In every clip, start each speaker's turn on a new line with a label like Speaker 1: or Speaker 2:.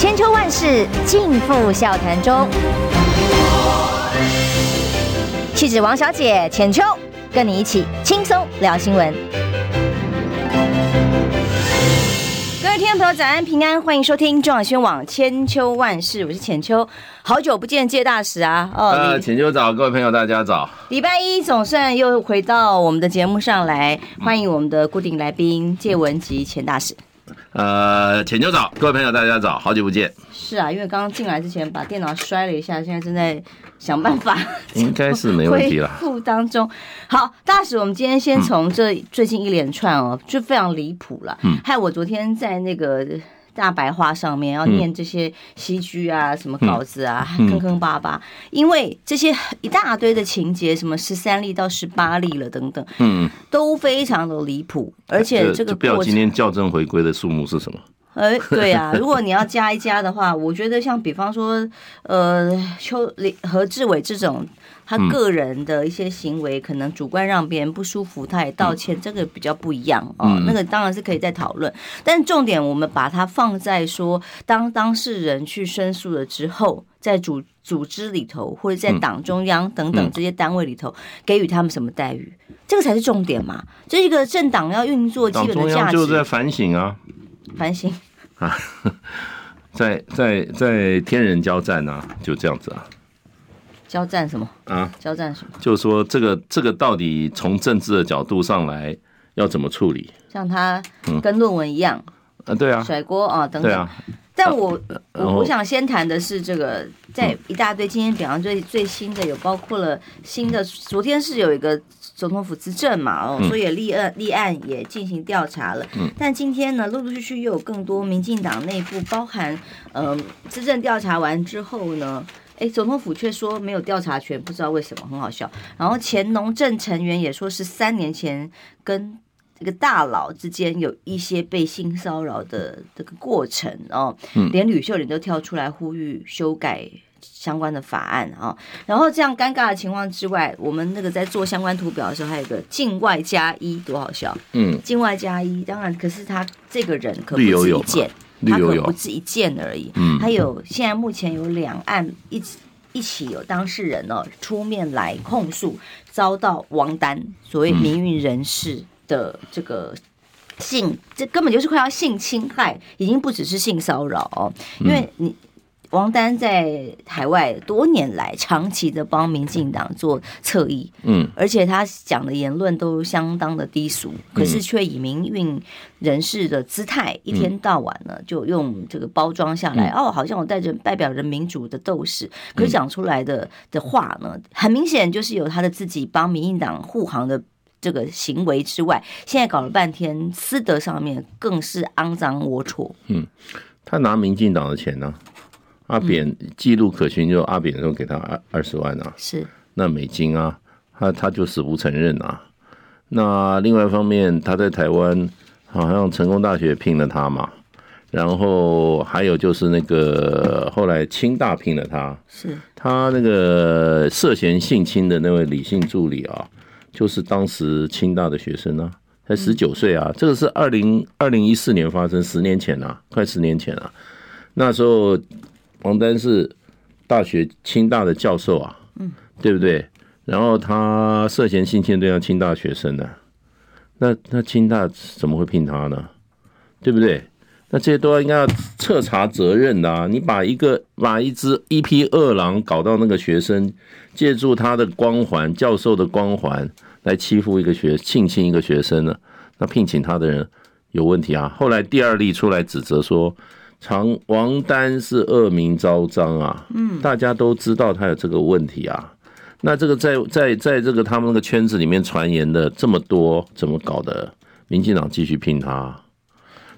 Speaker 1: 千秋万世尽付笑谈中。气质王小姐浅秋，跟你一起轻松聊新闻。各位听众朋友，早安平安，欢迎收听中广新闻网千秋万世，我是浅秋，好久不见，介大使啊！哦，
Speaker 2: 呃，浅秋早，各位朋友大家早。
Speaker 1: 礼拜一总算又回到我们的节目上来，欢迎我们的固定来宾介文及浅大使。
Speaker 2: 呃，浅秋早，各位朋友大家早，好久不见。
Speaker 1: 是啊，因为刚刚进来之前把电脑摔了一下，现在正在想办法，
Speaker 2: 应该是没问题了。
Speaker 1: 恢复当中，好，大使，我们今天先从这最近一连串哦，就非常离谱了。嗯，害我昨天在那个。大白话上面要念这些戏剧啊，什么稿子啊，坑坑巴巴，因为这些一大堆的情节，什么十三例到十八例了等等，嗯，都非常的离谱，而且这个
Speaker 2: 不要今天校正回归的数目是什么？
Speaker 1: 呃，对啊，如果你要加一加的话，我觉得像比方说，呃，邱李何志伟这种。他个人的一些行为，可能主观让别人不舒服，他也道歉，这个比较不一样哦。那个当然是可以再讨论，但重点我们把它放在说，当当事人去申诉了之后，在组组织里头或者在党中央等等这些单位里头，给予他们什么待遇，这个才是重点嘛。这一个政党要运作基本的价值，
Speaker 2: 就是在反省啊，
Speaker 1: 反省。啊，
Speaker 2: 在在在天人交战啊，就这样子啊。
Speaker 1: 交战什么啊？交战什么？
Speaker 2: 就是说，这个这个到底从政治的角度上来要怎么处理？
Speaker 1: 像他跟论文一样，
Speaker 2: 啊，对啊，
Speaker 1: 甩锅啊等等。啊、但我我我想先谈的是这个，在一大堆今天比方最最新的有包括了新的，昨天是有一个总统府资政嘛，哦，所以也立案立案也进行调查了。嗯。但今天呢，陆陆续续又有更多民进党内部包含嗯资政调查完之后呢。哎，总统府却说没有调查权，不知道为什么，很好笑。然后前农政成员也说是三年前跟这个大佬之间有一些被性骚扰的这个过程哦。连吕秀莲都跳出来呼吁修改相关的法案啊。然后这样尴尬的情况之外，我们那个在做相关图表的时候，还有一个境外加一，多好笑。嗯，境外加一，当然，可是他这个人可不是一件。他可不止一件而已，嗯，还有现在目前有两岸一起一起有当事人呢出面来控诉，遭到王丹所谓民运人士的这个性，这根本就是快要性侵害，已经不只是性骚扰哦，因为你。王丹在海外多年来长期的帮民进党做侧翼，嗯，而且他讲的言论都相当的低俗，可是却以民运人士的姿态，一天到晚呢就用这个包装下来，哦，好像我带着代表着民主的斗士，可是讲出来的的话呢，很明显就是有他的自己帮民进党护航的这个行为之外，现在搞了半天私德上面更是肮脏龌龊。嗯，
Speaker 2: 他拿民进党的钱呢？阿扁记录可循，就阿扁说给他二二十万啊，
Speaker 1: 是。
Speaker 2: 那美金啊，他他就死不承认啊。那另外一方面，他在台湾好像成功大学聘了他嘛，然后还有就是那个后来清大聘了他，
Speaker 1: 是。
Speaker 2: 他那个涉嫌性侵的那位李姓助理啊，就是当时清大的学生啊，才十九岁啊，这个是二零二零一四年发生，十年前啊，快十年前啊，那时候。王丹是大学清大的教授啊，嗯，对不对？然后他涉嫌性侵对象清大学生呢，那那清大怎么会聘他呢？对不对？那这些都要应该要彻查责任的啊！你把一个把一只一匹恶狼搞到那个学生，借助他的光环，教授的光环来欺负一个学性侵一个学生呢？那聘请他的人有问题啊！后来第二例出来指责说。常王丹是恶名昭彰啊，嗯，大家都知道他有这个问题啊。那这个在在在这个他们那个圈子里面传言的这么多，怎么搞的？民进党继续聘他，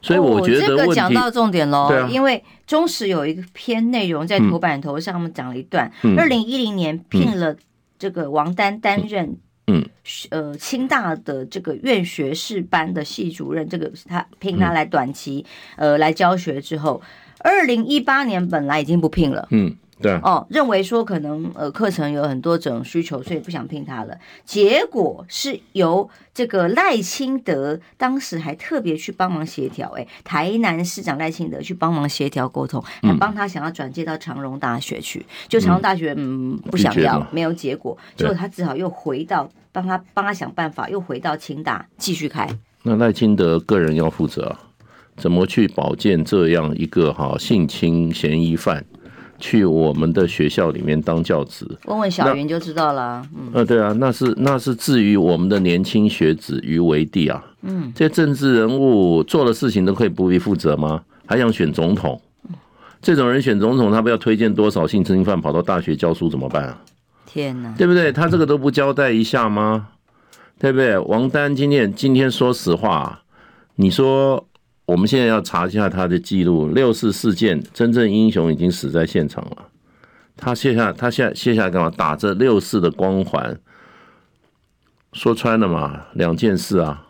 Speaker 2: 所以我觉得、哦、这个讲到重点喽。对啊，因为中时有一个篇内容在头版头上面讲了一段，二零一零年聘了这个王丹担任。嗯，呃，清大的这个院学士班的系主任，这个是他聘他来短期，呃，来教学之后，二零一八年本来已经不聘了，嗯，对。
Speaker 1: 哦，认为说可能呃课程有很多种需求，所以不想聘他了。结果是由这个赖清德当时还特别去帮忙协调，哎，台南市长赖清德去帮忙协调沟通，还帮他想要转介到长荣大学去，就长荣大学嗯。不想要，没有结果，结果他只好又回到帮他帮他想办法，又回到清大继续开。
Speaker 2: 那赖清德个人要负责啊，怎么去保荐这样一个哈性侵嫌疑犯？去我们的学校里面当教职，
Speaker 1: 问问小云就知道了。
Speaker 2: 嗯，呃，对啊，那是那是至于我们的年轻学子于为帝啊。嗯，这些政治人物做的事情都可以不必负责吗？还想选总统？这种人选总统，他不要推荐多少性侵犯跑到大学教书怎么办啊？
Speaker 1: 天哪，
Speaker 2: 对不对？他这个都不交代一下吗？对不对？王丹今天今天说实话，你说。我们现在要查一下他的记录，六四事件真正英雄已经死在现场了。他卸下，他现在卸下来干嘛？打着六四的光环，说穿了嘛，两件事啊，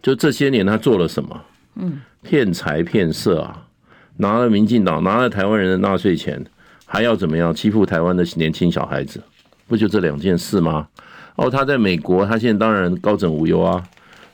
Speaker 2: 就这些年他做了什么？嗯，骗财骗色啊，拿了民进党，拿了台湾人的纳税钱，还要怎么样欺负台湾的年轻小孩子？不就这两件事吗？哦，他在美国，他现在当然高枕无忧啊。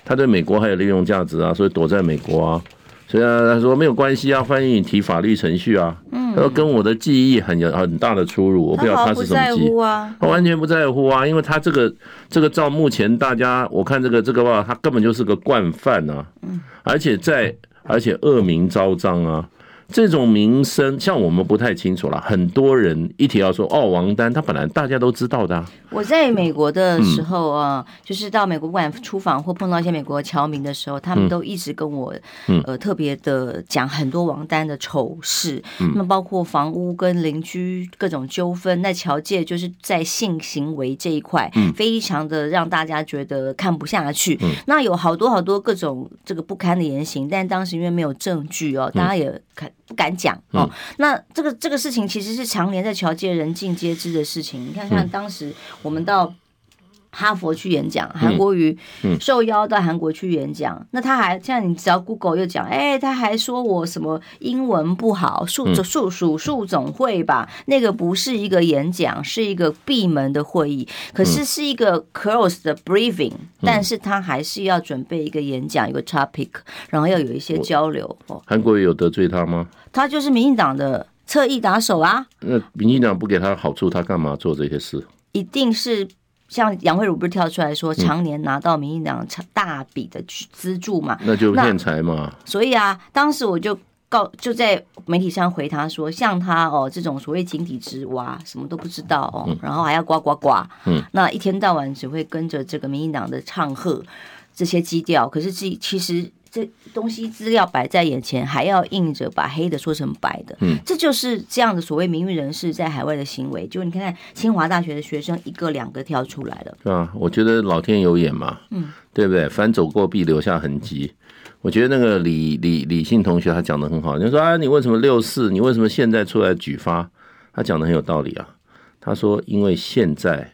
Speaker 2: 他对美国还有利用价值啊，所以躲在美国啊。所以啊，他说没有关系啊，欢迎你提法律程序啊。嗯，他说跟我的记忆很有很大的出入，我不知道他是什么记忆啊。他完全不在乎啊，因为他这个这个照目前大家我看这个这个话，他根本就是个惯犯啊。嗯，而且在而且恶名昭彰啊。这种名声，像我们不太清楚了。很多人一提到说哦，王丹，他本来大家都知道的啊。
Speaker 1: 我在美国的时候啊，嗯、就是到美国不管出访或碰到一些美国侨民的时候，他们都一直跟我、嗯、呃特别的讲很多王丹的丑事。那么、嗯、包括房屋跟邻居各种纠纷，那侨界就是在性行为这一块，嗯、非常的让大家觉得看不下去。嗯、那有好多好多各种这个不堪的言行，但当时因为没有证据哦，大家也看。不敢讲哦，那这个这个事情其实是常年在桥界人尽皆知的事情。你看看当时我们到哈佛去演讲，韩国瑜受邀到韩国去演讲，那他还像你只要 Google 又讲，哎，他还说我什么英文不好，数数数数总会吧，那个不是一个演讲，是一个闭门的会议，可是是一个 close 的 briefing，但是他还是要准备一个演讲，一个 topic，然后要有一些交流。哦，
Speaker 2: 韩国瑜有得罪他吗？
Speaker 1: 他就是民进党的侧翼打手啊。
Speaker 2: 那民进党不给他好处，他干嘛做这些事？
Speaker 1: 一定是。像杨慧如不是跳出来说，常年拿到民进党大笔的资助嘛？
Speaker 2: 那就骗财嘛。
Speaker 1: 所以啊，当时我就告就在媒体上回他说，像他哦这种所谓井底之蛙，什么都不知道哦，然后还要呱呱呱，嗯，那一天到晚只会跟着这个民进党的唱和这些基调，可是其其实。这东西资料摆在眼前，还要硬着把黑的说成白的，嗯，这就是这样的所谓名誉人士在海外的行为。就你看看清华大学的学生一个两个跳出来了，
Speaker 2: 是吧？我觉得老天有眼嘛，嗯，对不对？凡走过必留下痕迹。我觉得那个李李李信同学他讲的很好，就说啊，你为什么六四？你为什么现在出来举发？他讲的很有道理啊。他说，因为现在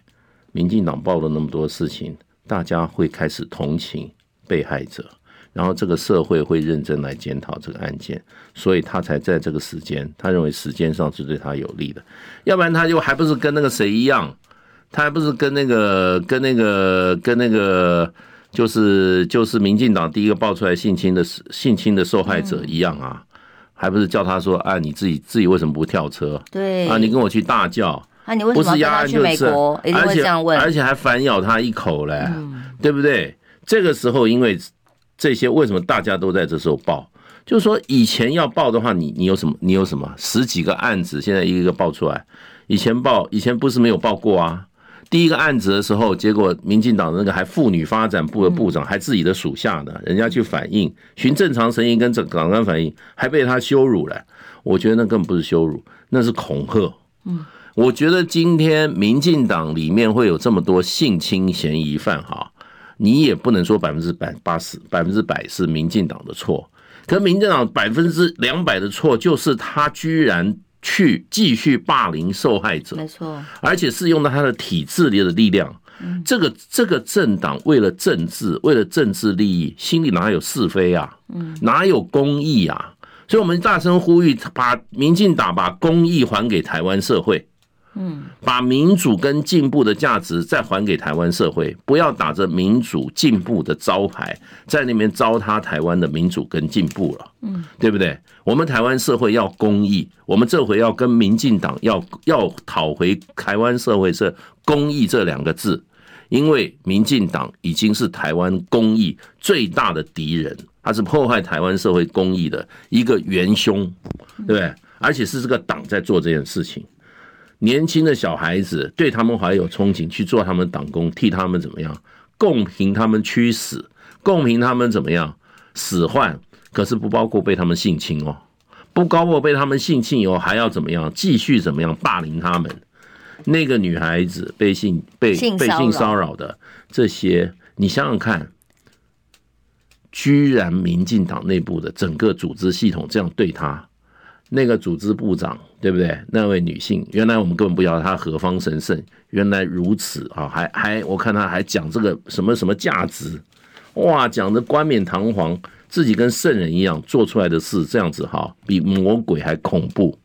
Speaker 2: 民进党报了那么多事情，大家会开始同情被害者。然后这个社会会认真来检讨这个案件，所以他才在这个时间，他认为时间上是对他有利的，要不然他就还不是跟那个谁一样，他还不是跟那个跟那个跟那个就是就是民进党第一个爆出来性侵的性侵的受害者一样啊，还不是叫他说啊，你自己自己为什么不跳车？
Speaker 1: 对
Speaker 2: 啊，你跟我去大叫，
Speaker 1: 啊，你为什么要跟他去美国？而且
Speaker 2: 而且还反咬他一口嘞，对不对？这个时候因为。这些为什么大家都在这时候报？就是说以前要报的话，你你有什么？你有什么？十几个案子，现在一个一个报出来。以前报，以前不是没有报过啊。第一个案子的时候，结果民进党的那个还妇女发展部的部长，还自己的属下呢，人家去反映，循正常声音跟港官反映，还被他羞辱了。我觉得那根本不是羞辱，那是恐吓。嗯，我觉得今天民进党里面会有这么多性侵嫌疑犯，哈。你也不能说百分之百八十百分之百是民进党的错，可民进党百分之两百的错就是他居然去继续霸凌受害者，
Speaker 1: 没错，
Speaker 2: 而且是用到他的体制里的力量。这个这个政党为了政治，为了政治利益，心里哪有是非啊？哪有公义啊？所以我们大声呼吁，把民进党把公义还给台湾社会。嗯，把民主跟进步的价值再还给台湾社会，不要打着民主进步的招牌，在那边糟蹋台湾的民主跟进步了。嗯，对不对？我们台湾社会要公益，我们这回要跟民进党要要讨回台湾社会这公益这两个字，因为民进党已经是台湾公益最大的敌人，他是破坏台湾社会公益的一个元凶，对不对？而且是这个党在做这件事情。年轻的小孩子对他们怀有憧憬，去做他们党工，替他们怎么样？共平他们驱使，共平他们怎么样？使唤，可是不包括被他们性侵哦，不包括被他们性侵以后还要怎么样？继续怎么样霸凌他们？那个女孩子被性被被性骚扰的这些，你想想看，居然民进党内部的整个组织系统这样对她。那个组织部长对不对？那位女性，原来我们根本不晓得她何方神圣，原来如此啊！还还我看她还讲这个什么什么价值，哇，讲的冠冕堂皇，自己跟圣人一样做出来的事，这样子哈，比魔鬼还恐怖。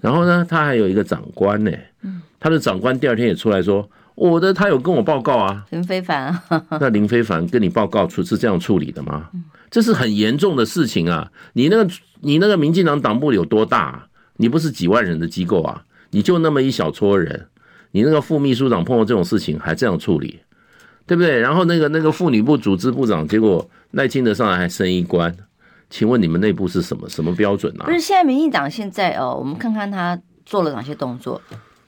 Speaker 2: 然后呢，他还有一个长官呢，他的长官第二天也出来说，我的他有跟我报告啊，
Speaker 1: 林非凡啊，
Speaker 2: 那林非凡跟你报告出是这样处理的吗？这是很严重的事情啊！你那个你那个民进党党部有多大啊？你不是几万人的机构啊？你就那么一小撮人，你那个副秘书长碰到这种事情还这样处理，对不对？然后那个那个妇女部组织部长，结果赖清德上来还升一官，请问你们内部是什么什么标准啊？
Speaker 1: 不是现在民进党现在哦，我们看看他做了哪些动作。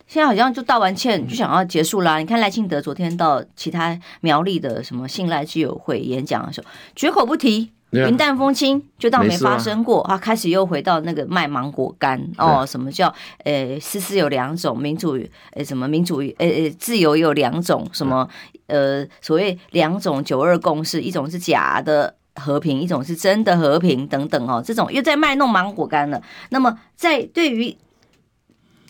Speaker 1: 现在好像就道完歉就想要结束啦。你看赖清德昨天到其他苗栗的什么信赖居友会演讲的时候，绝口不提云淡风轻，就当没发生过。他开始又回到那个卖芒果干哦，什么叫呃，思思有两种民主，呃，什么民主，呃呃，自由有两种，什么呃，所谓两种九二共识，一种是假的和平，一种是真的和平等等哦，这种又在卖弄芒果干了。那么在对于。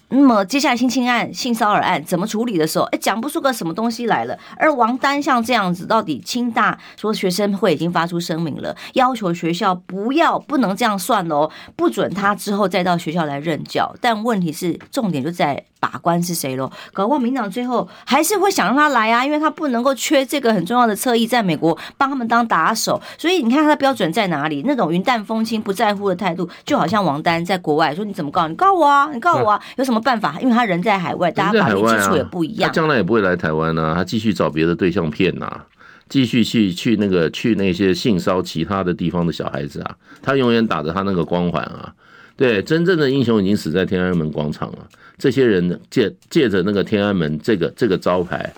Speaker 1: 那么接下来性侵案、性骚扰案怎么处理的时候，哎，讲不出个什么东西来了。而王丹像这样子，到底清大说学生会已经发出声明了，要求学校不要不能这样算哦，不准他之后再到学校来任教。但问题是，重点就在。把关是谁喽？搞不好民党最后还是会想让他来啊，因为他不能够缺这个很重要的侧翼，在美国帮他们当打手。所以你看他的标准在哪里？那种云淡风轻、不在乎的态度，就好像王丹在国外说：“你怎么告？你告我啊！你告我啊！有什么办法？因为他人在海外，大家法律基础也不一样。他
Speaker 2: 将来也不会来台湾啊，他继续找别的对象骗呐，继续去去那个去那些性骚其他的地方的小孩子啊，他永远打着他那个光环啊。对，真正的英雄已经死在天安门广场了。这些人借借着那个天安门这个这个招牌，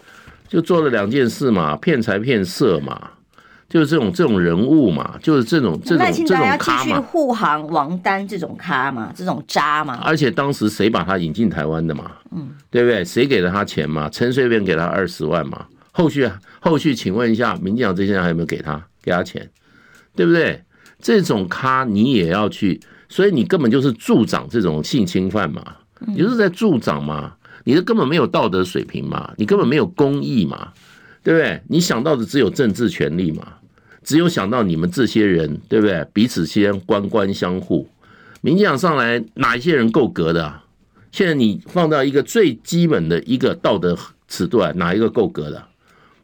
Speaker 2: 就做了两件事嘛，骗财骗色嘛，就是这种这种人物嘛，就是这种这种这种咖嘛。
Speaker 1: 继续护航王丹这种咖嘛，这种渣嘛。
Speaker 2: 而且当时谁把他引进台湾的嘛？嗯，对不对？谁给了他钱嘛？陈水扁给他二十万嘛？后续后续，请问一下，民进党这些人还有没有给他给他钱？对不对？这种咖你也要去，所以你根本就是助长这种性侵犯嘛。你就是在助长嘛，你是根本没有道德水平嘛，你根本没有公义嘛，对不对？你想到的只有政治权利嘛，只有想到你们这些人，对不对？彼此间官官相护，民进党上来哪一些人够格的啊？现在你放到一个最基本的一个道德尺度啊，哪一个够格的？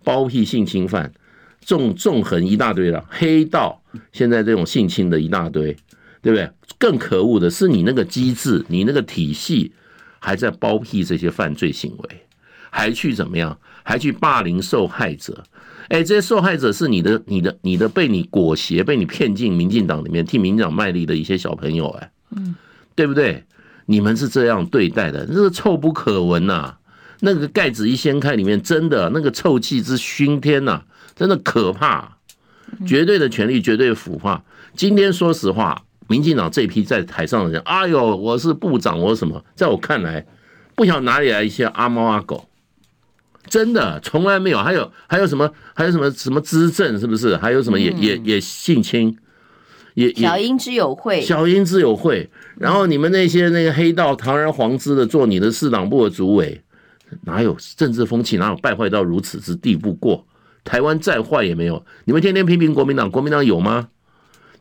Speaker 2: 包庇性侵犯，纵纵横一大堆了，黑道现在这种性侵的一大堆。对不对？更可恶的是，你那个机制，你那个体系，还在包庇这些犯罪行为，还去怎么样？还去霸凌受害者？哎，这些受害者是你的、你的、你的被你裹挟、被你骗进民进党里面，替民进党卖力的一些小朋友，哎，嗯，对不对？你们是这样对待的，这个臭不可闻呐！那个盖子一掀开，里面真的那个臭气之熏天呐，真的可怕，绝对的权力，绝对的腐化。今天说实话。民进党这批在台上的人，哎呦，我是部长，我什么？在我看来，不晓得哪里来一些阿猫阿狗，真的从来没有。还有还有什么？还有什么什么资政是不是？还有什么也也也性侵，也
Speaker 1: 小英之友会，
Speaker 2: 小英之友会。然后你们那些那个黑道堂而皇之的做你的市党部的主委，哪有政治风气？哪有败坏到如此之地步过？台湾再坏也没有。你们天天批评国民党，国民党有吗？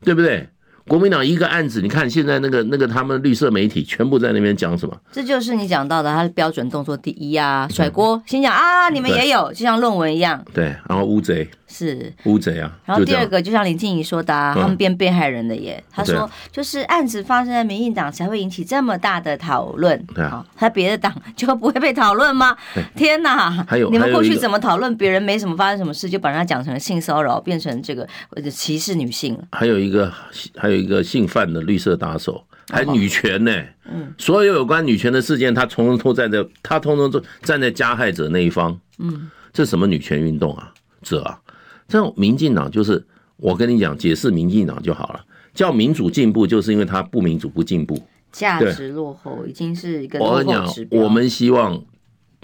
Speaker 2: 对不对？国民党一个案子，你看现在那个那个他们绿色媒体全部在那边讲什么？
Speaker 1: 这就是你讲到的，他的标准动作第一啊，甩锅，先讲啊，你们也有，就像论文一样。
Speaker 2: 对，然后乌贼
Speaker 1: 是
Speaker 2: 乌贼啊。
Speaker 1: 然后第二个就像林静怡说的，啊，他们变被害人的耶。他说就是案子发生在民进党才会引起这么大的讨论。
Speaker 2: 对啊，
Speaker 1: 他别的党 就不会被讨论吗？天哪！
Speaker 2: 还有
Speaker 1: 你们过去怎么讨论别人没什么发生什么事，就把人家讲成了性骚扰，变成这个歧视女性了。
Speaker 2: 还有一个还有。一个姓范的绿色打手，还女权呢、欸。嗯，所有有关女权的事件，他通通都站在他通通都站在加害者那一方。嗯，这什么女权运动啊？这啊，这种民进党就是我跟你讲，解释民进党就好了。叫民主进步，就是因为他不民主不进步，
Speaker 1: 价值落后，已经是一个。
Speaker 2: 我跟你讲，我们希望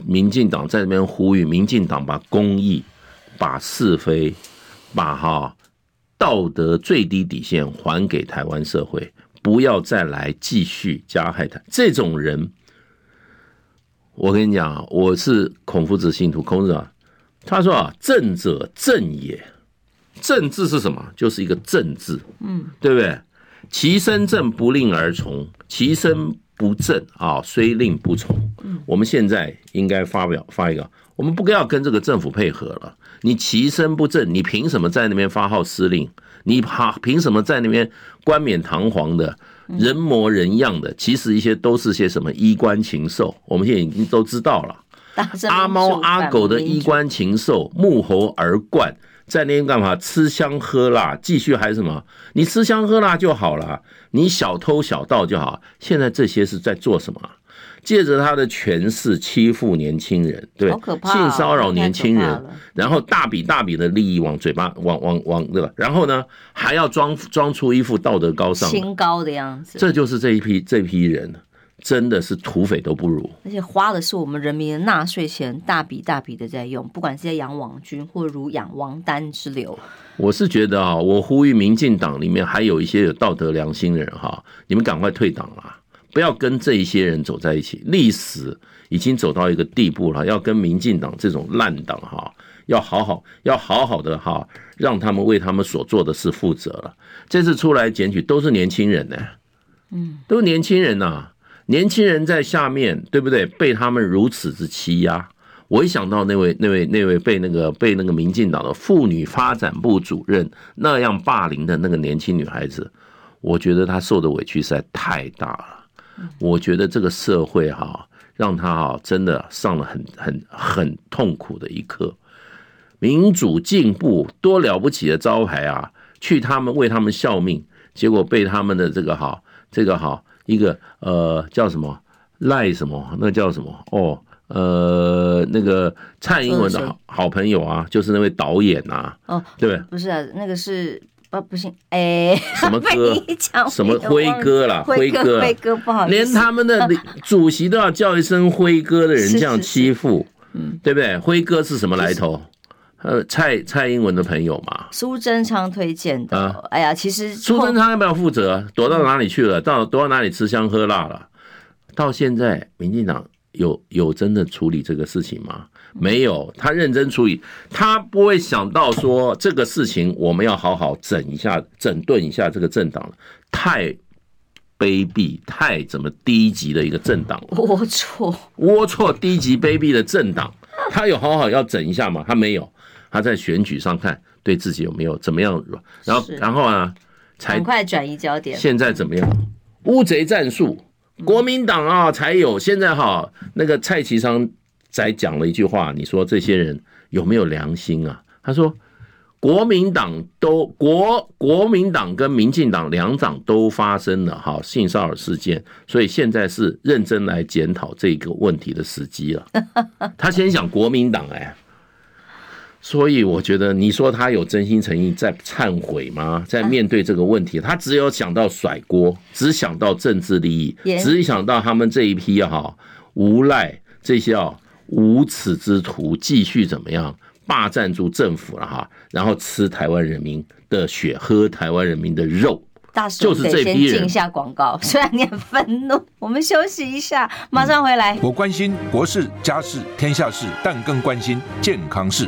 Speaker 2: 民进党在这边呼吁，民进党把公义、把是非、把哈。道德最低底线还给台湾社会，不要再来继续加害他这种人。我跟你讲，我是孔夫子信徒，孔子啊，他说啊，正者正也，正治是什么？就是一个正治，嗯，对不对？其身正不令而从，其身不正啊，虽令不从。我们现在应该发表发一个，我们不要跟这个政府配合了。你其身不正，你凭什么在那边发号施令？你怕凭什么在那边冠冕堂皇的、人模人样的？其实一些都是些什么衣冠禽兽？我们现在已经都知道了。阿猫阿狗的衣冠禽兽，沐猴而冠，在那边干嘛？吃香喝辣，继续还是什么？你吃香喝辣就好了，你小偷小盗就好。现在这些是在做什么？借着他的权势欺负年轻人，对，性骚扰年轻人，然后大笔大笔的利益往嘴巴往往往对吧？然后呢，还要装装出一副道德高尚、
Speaker 1: 清高的样子。
Speaker 2: 这就是这一批这批人，真的是土匪都不如。
Speaker 1: 而且花的是我们人民的纳税钱，大笔大笔的在用，不管是在养网军或如养王丹之流。
Speaker 2: 我是觉得啊，我呼吁民进党里面还有一些有道德良心的人哈，你们赶快退党啦。不要跟这一些人走在一起，历史已经走到一个地步了，要跟民进党这种烂党哈，要好好要好好的哈，让他们为他们所做的事负责了。这次出来检举都是年轻人呢，嗯，都是年轻人呐，年轻人在下面对不对？被他们如此之欺压，我一想到那位那位那位被那个被那个民进党的妇女发展部主任那样霸凌的那个年轻女孩子，我觉得她受的委屈实在太大了。我觉得这个社会哈，让她哈真的上了很很很痛苦的一课。民主进步多了不起的招牌啊，去他们为他们效命，结果被他们的这个哈这个哈一个呃叫什么赖什么那叫什么哦呃那个蔡英文的好好朋友啊，就是那位导演呐哦对不对？
Speaker 1: 不是啊，那个是。不不行，哎，
Speaker 2: 什么歌？什么辉哥啦？辉哥，
Speaker 1: 辉哥不好意思，
Speaker 2: 连他们的 主席都要叫一声辉哥的人这样欺负，嗯，对不对？辉哥是什么来头？呃，蔡蔡英文的朋友嘛。
Speaker 1: 苏贞昌推荐的。啊，哎呀，其实
Speaker 2: 苏贞昌要不要负责？躲到哪里去了？到躲到哪里吃香喝辣了？到现在，民进党有有真的处理这个事情吗？没有，他认真处理，他不会想到说这个事情我们要好好整一下、整顿一下这个政党了，太卑鄙、太怎么低级的一个政党，
Speaker 1: 龌龊、
Speaker 2: 龌龊、低级、卑鄙的政党，他有好好要整一下吗？他没有，他在选举上看对自己有没有怎么样，然后然后啊，才
Speaker 1: 很快转移焦点。
Speaker 2: 现在怎么样？乌贼战术，国民党啊才有。现在哈，那个蔡其昌。才讲了一句话，你说这些人有没有良心啊？他说，国民党都国国民党跟民进党两党都发生了哈性骚扰事件，所以现在是认真来检讨这个问题的时机了。他先讲国民党哎，所以我觉得你说他有真心诚意在忏悔吗？在面对这个问题，他只有想到甩锅，只想到政治利益，只想到他们这一批哈无赖这些啊。无耻之徒继续怎么样霸占住政府了哈，然后吃台湾人民的血，喝台湾人民的肉，就是这批人。先
Speaker 1: 进一下广告，虽然你很愤怒，我们休息一下，马上回来。
Speaker 3: 我关心国事、家事、天下事，但更关心健康事。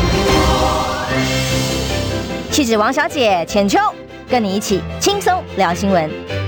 Speaker 4: 气质王小姐浅秋，跟你一起轻松聊新闻。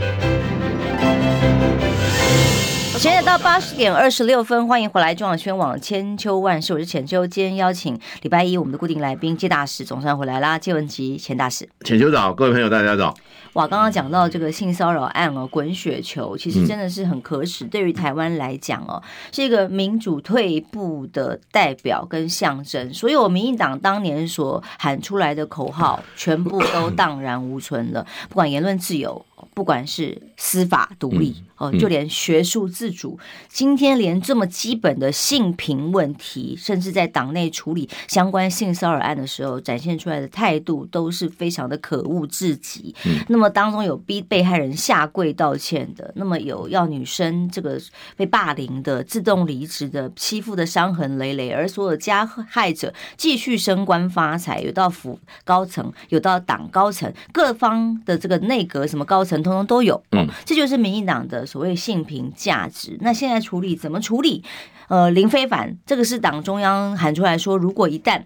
Speaker 1: 现在到八十点二十六分，欢迎回来中广宣网千秋万世，我是浅秋。今天邀请礼拜一我们的固定来宾，谢大使总算回来啦，谢文吉钱大使。
Speaker 2: 浅秋早，各位朋友大家早。
Speaker 1: 哇，刚刚讲到这个性骚扰案哦，滚雪球，其实真的是很可耻。对于台湾来讲哦，是一个民主退步的代表跟象征。所有民进党当年所喊出来的口号，全部都荡然无存了。不管言论自由。不管是司法独立哦，就连学术自主，今天连这么基本的性平问题，甚至在党内处理相关性骚扰案的时候，展现出来的态度都是非常的可恶至极。那么当中有逼被害人下跪道歉的，那么有要女生这个被霸凌的、自动离职的、欺负的伤痕累累，而所有加害者继续升官发财，有到府高层，有到党高层，各方的这个内阁什么高层。通通都有，嗯，这就是民进党的所谓性平价值。那现在处理怎么处理？呃，林非凡这个是党中央喊出来说，如果一旦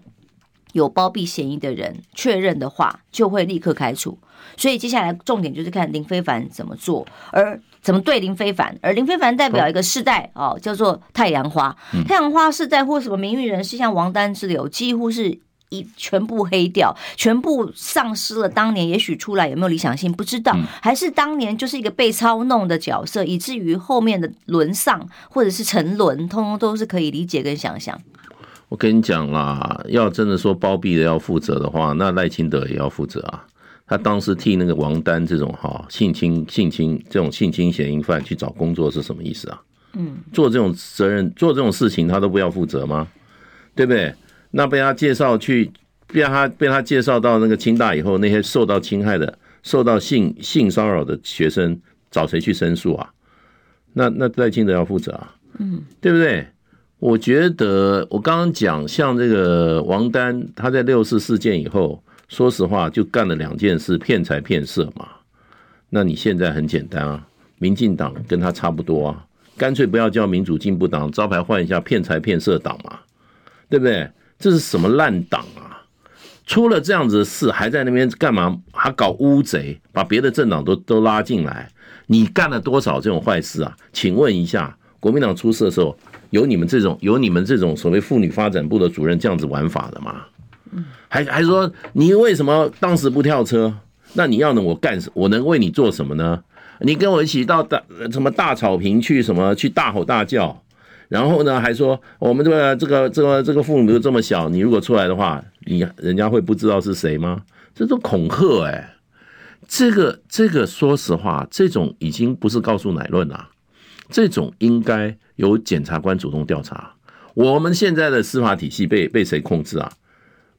Speaker 1: 有包庇嫌疑的人确认的话，就会立刻开除。所以接下来重点就是看林非凡怎么做，而怎么对林非凡。而林非凡代表一个世代哦，叫做太阳花。太阳花世代或什么名誉人士，像王丹之流，几乎是。一全部黑掉，全部丧失了。当年也许出来有没有理想性不知道，还是当年就是一个被操弄的角色，以至于后面的沦丧或者是沉沦，通通都是可以理解跟想象。
Speaker 2: 我跟你讲啦，要真的说包庇的要负责的话，那赖清德也要负责啊。他当时替那个王丹这种哈性侵性侵这种性侵嫌疑犯去找工作是什么意思啊？嗯，做这种责任做这种事情他都不要负责吗？对不对？那被他介绍去，被他被他介绍到那个清大以后，那些受到侵害的、受到性性骚扰的学生，找谁去申诉啊？那那赖清德要负责啊，嗯，对不对？我觉得我刚刚讲，像这个王丹，他在六四事件以后，说实话就干了两件事，骗财骗色嘛。那你现在很简单啊，民进党跟他差不多啊，干脆不要叫民主进步党，招牌换一下骗财骗色党嘛，对不对？这是什么烂党啊！出了这样子的事，还在那边干嘛？还搞乌贼，把别的政党都都拉进来。你干了多少这种坏事啊？请问一下，国民党出事的时候，有你们这种有你们这种所谓妇女发展部的主任这样子玩法的吗？还还说你为什么当时不跳车？那你要呢？我干什？我能为你做什么呢？你跟我一起到大什么大草坪去？什么去大吼大叫？然后呢，还说我们这个这个这个这个父母都这么小，你如果出来的话，你人家会不知道是谁吗？这都恐吓哎、这个这个说实话，这种已经不是告诉乃论了，这种应该由检察官主动调查。我们现在的司法体系被被谁控制啊？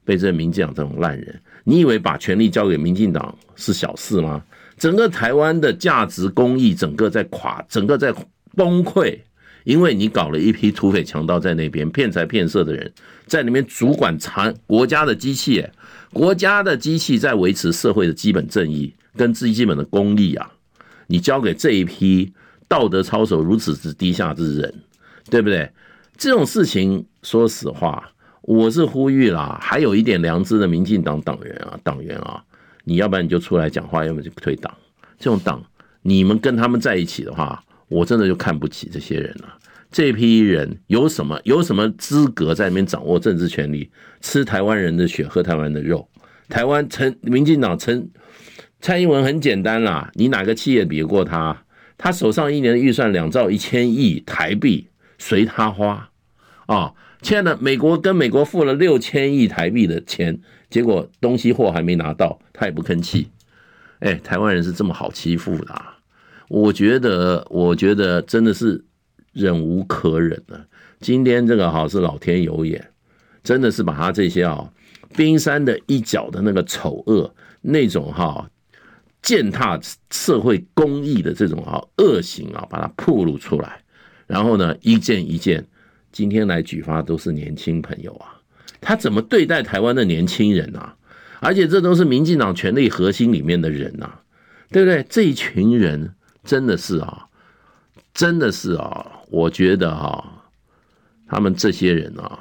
Speaker 2: 被这民进党这种烂人，你以为把权力交给民进党是小事吗？整个台湾的价值公益，整个在垮，整个在崩溃。因为你搞了一批土匪强盗在那边骗财骗色的人，在里面主管长国家的机器，国家的机器在维持社会的基本正义跟最基本的公义啊，你交给这一批道德操守如此之低下之人，对不对？这种事情，说实话，我是呼吁啦，还有一点良知的民进党党员啊，党员啊，你要不然你就出来讲话，要么就退党。这种党，你们跟他们在一起的话。我真的就看不起这些人了。这批人有什么有什么资格在那边掌握政治权力，吃台湾人的血，喝台湾的肉？台湾陈民进党陈蔡英文很简单啦，你哪个企业比得过他？他手上一年的预算两兆一千亿台币，随他花啊！亲爱的，美国跟美国付了六千亿台币的钱，结果东西货还没拿到，他也不吭气。哎，台湾人是这么好欺负的啊？我觉得，我觉得真的是忍无可忍了。今天这个好是老天有眼，真的是把他这些啊冰山的一角的那个丑恶，那种哈践踏社会公义的这种啊恶行啊，把它暴露出来，然后呢，一件一件，今天来举发都是年轻朋友啊，他怎么对待台湾的年轻人啊？而且这都是民进党权力核心里面的人呐，对不对？这一群人真的是啊，真的是啊，我觉得啊，他们这些人啊，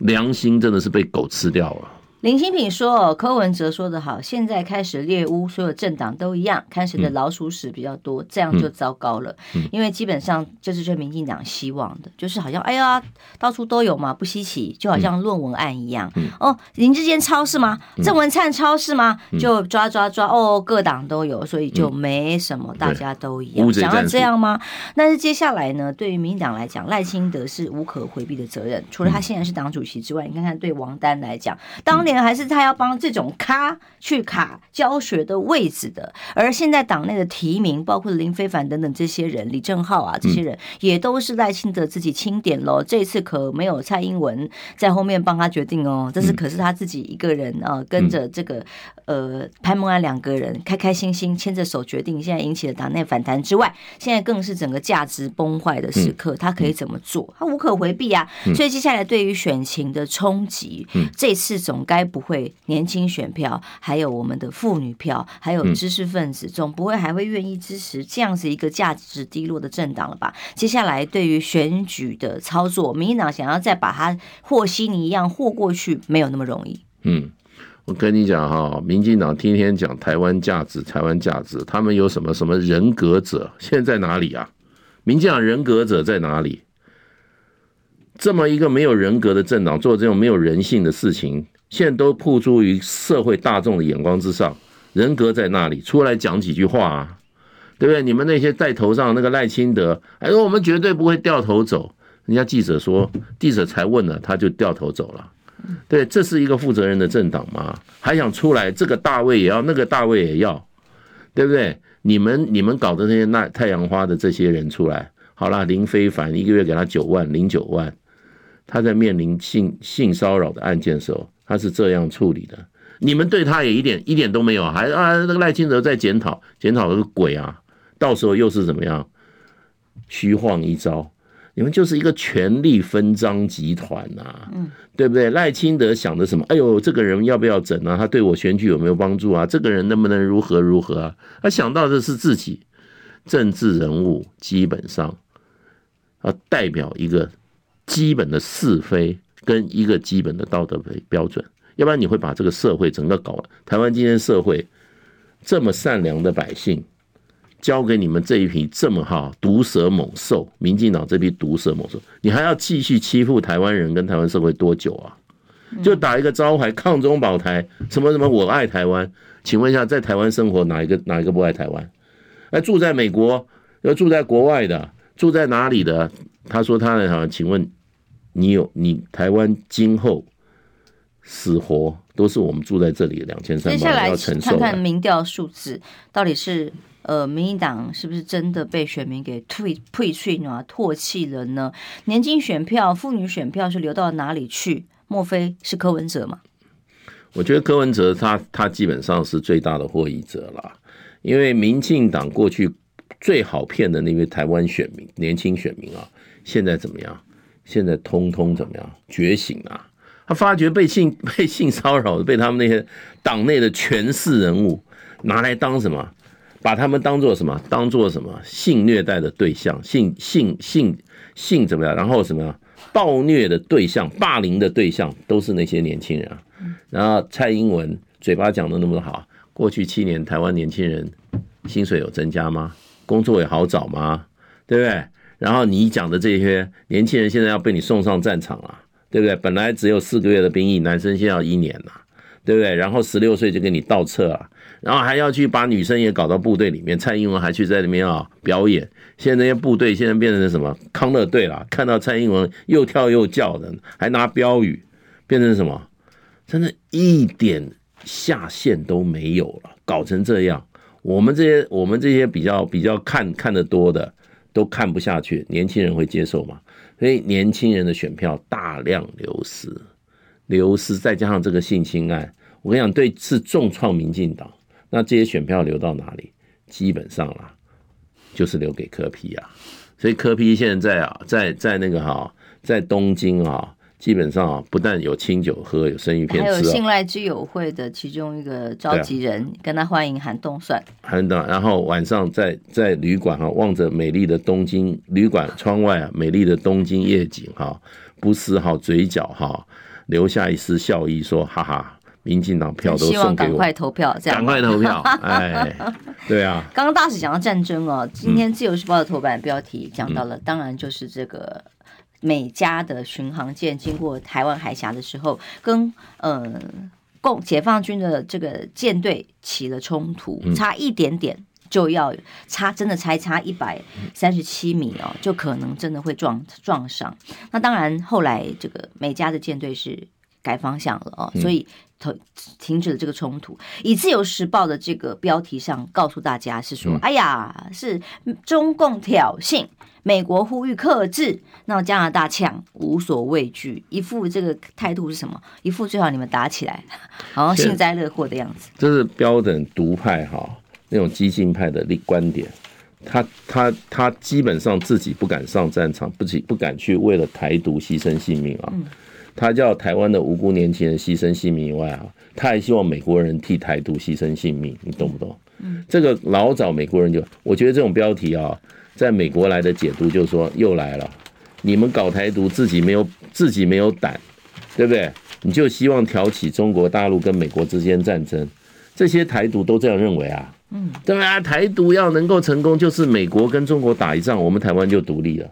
Speaker 2: 良心真的是被狗吃掉了。
Speaker 1: 林新品说：“柯文哲说的好，现在开始猎巫，所有政党都一样，看谁的老鼠屎比较多，这样就糟糕了。因为基本上就是对民进党希望的，就是好像哎呀，到处都有嘛，不稀奇，就好像论文案一样。哦，林志坚超市吗？郑文灿超市吗？就抓抓抓，哦，各党都有，所以就没什么，大家都一样。想要这样吗？但是接下来呢，对于民进党来讲，赖清德是无可回避的责任。除了他现在是党主席之外，你看看对王丹来讲，当年。还是他要帮这种咖去卡教学的位置的，而现在党内的提名，包括林非凡等等这些人，李正浩啊这些人，也都是赖清德自己清点喽。这次可没有蔡英文在后面帮他决定哦，这是可是他自己一个人啊，跟着这个呃潘孟安两个人开开心心牵着手决定，现在引起了党内反弹之外，现在更是整个价值崩坏的时刻，他可以怎么做？他无可回避啊。所以接下来对于选情的冲击，这次总该。不会，年轻选票，还有我们的妇女票，还有知识分子，总不会还会愿意支持这样子一个价值低落的政党了吧？接下来对于选举的操作，民进党想要再把它和稀泥一样和过去，没有那么容易。
Speaker 2: 嗯，我跟你讲哈，民进党天天讲台湾价值，台湾价值，他们有什么什么人格者？现在在哪里啊？民进党人格者在哪里？这么一个没有人格的政党，做这种没有人性的事情。现在都曝诸于社会大众的眼光之上，人格在那里？出来讲几句话啊，对不对？你们那些带头上那个赖清德，哎，我们绝对不会掉头走。人家记者说，记者才问了，他就掉头走了。对，这是一个负责任的政党吗？还想出来这个大位也要，那个大位也要，对不对？你们你们搞的那些那太阳花的这些人出来，好了，林非凡一个月给他九万零九万，他在面临性性骚扰的案件的时候。他是这样处理的，你们对他也一点一点都没有，还啊那个赖清德在检讨，检讨的是鬼啊！到时候又是怎么样？虚晃一招，你们就是一个权力分赃集团呐，嗯，对不对？赖清德想的什么？哎呦，这个人要不要整啊？他对我选举有没有帮助啊？这个人能不能如何如何啊？他想到的是自己，政治人物基本上啊代表一个基本的是非。跟一个基本的道德标准，要不然你会把这个社会整个搞了。台湾今天社会这么善良的百姓，交给你们这一批这么哈毒蛇猛兽，民进党这批毒蛇猛兽，你还要继续欺负台湾人跟台湾社会多久啊？就打一个招牌，抗中保台，什么什么我爱台湾？请问一下，在台湾生活哪一个哪一个不爱台湾？哎，住在美国，要住在国外的，住在哪里的？他说他的哈，请问。你有你台湾今后死活都是我们住在这里两千三百万要承受。
Speaker 1: 看看民调数字，到底是呃，民进党是不是真的被选民给退退去啊唾弃了呢？年轻选票、妇女选票是流到哪里去？莫非是柯文哲吗？
Speaker 2: 我觉得柯文哲他他基本上是最大的获益者了，因为民进党过去最好骗的那位台湾选民、年轻选民啊，现在怎么样？现在通通怎么样觉醒啊？他发觉被性 被性骚扰，被他们那些党内的权势人物拿来当什么？把他们当做什么？当做什么性虐待的对象？性性性性怎么样？然后什么暴虐的对象、霸凌的对象，都是那些年轻人啊。然后蔡英文嘴巴讲的那么好，过去七年台湾年轻人薪水有增加吗？工作也好找吗？对不对？然后你讲的这些年轻人现在要被你送上战场了，对不对？本来只有四个月的兵役，男生现在要一年了，对不对？然后十六岁就给你倒撤了，然后还要去把女生也搞到部队里面。蔡英文还去在里面啊表演。现在那些部队现在变成什么康乐队了？看到蔡英文又跳又叫的，还拿标语，变成什么？真的一点下限都没有了，搞成这样。我们这些我们这些比较比较看看得多的。都看不下去，年轻人会接受吗？所以年轻人的选票大量流失，流失，再加上这个性侵案，我跟你讲，对，是重创民进党。那这些选票流到哪里？基本上啦，就是留给柯皮啊。所以柯皮现在啊，在在那个哈，在东京啊。基本上啊，不但有清酒喝，有生鱼片吃，
Speaker 1: 还有信赖居友会的其中一个召集人、啊、跟他欢迎寒冬蒜，
Speaker 2: 寒冬，然后晚上在在旅馆哈、啊，望着美丽的东京旅馆窗外啊，美丽的东京夜景哈、啊，不丝毫嘴角哈、啊，留下一丝笑意，说哈哈，民进党票都送给我，
Speaker 1: 赶快投票，这样，
Speaker 2: 赶快投票，哎，对啊。
Speaker 1: 刚刚大使讲到战争哦，今天自由时报的头版标题讲到了，嗯、当然就是这个。美加的巡航舰经过台湾海峡的时候，跟呃共解放军的这个舰队起了冲突，差一点点就要差，真的才差一百三十七米哦，就可能真的会撞撞上。那当然，后来这个美加的舰队是改方向了哦，所以停停止了这个冲突。以自由时报的这个标题上告诉大家是说，哎呀，是中共挑衅。美国呼吁克制，那加拿大呛无所畏惧，一副这个态度是什么？一副最好你们打起来，好像幸灾乐祸的样子。
Speaker 2: 这是标准独派哈，那种激进派的立观点。他他他基本上自己不敢上战场，不不敢去为了台独牺牲性命啊。他叫台湾的无辜年轻人牺牲性命以外啊，他还希望美国人替台独牺牲性命，你懂不懂？嗯，这个老早美国人就，我觉得这种标题啊。在美国来的解读就是说，又来了，你们搞台独，自己没有自己没有胆，对不对？你就希望挑起中国大陆跟美国之间战争，这些台独都这样认为啊，嗯，对啊，台独要能够成功，就是美国跟中国打一仗，我们台湾就独立了，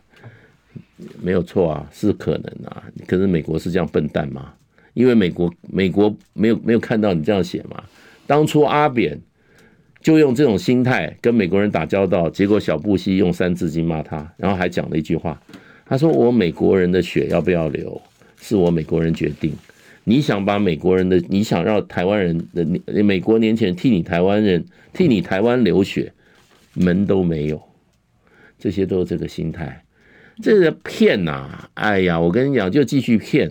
Speaker 2: 没有错啊，是可能啊。可是美国是这样笨蛋吗？因为美国美国没有没有看到你这样写嘛，当初阿扁。就用这种心态跟美国人打交道，结果小布希用三字经骂他，然后还讲了一句话，他说：“我美国人的血要不要流，是我美国人决定。你想把美国人的，你想让台湾人的美国年轻人替你台湾人替你台湾流血，门都没有。这些都是这个心态，这个骗呐！哎呀，我跟你讲，就继续骗。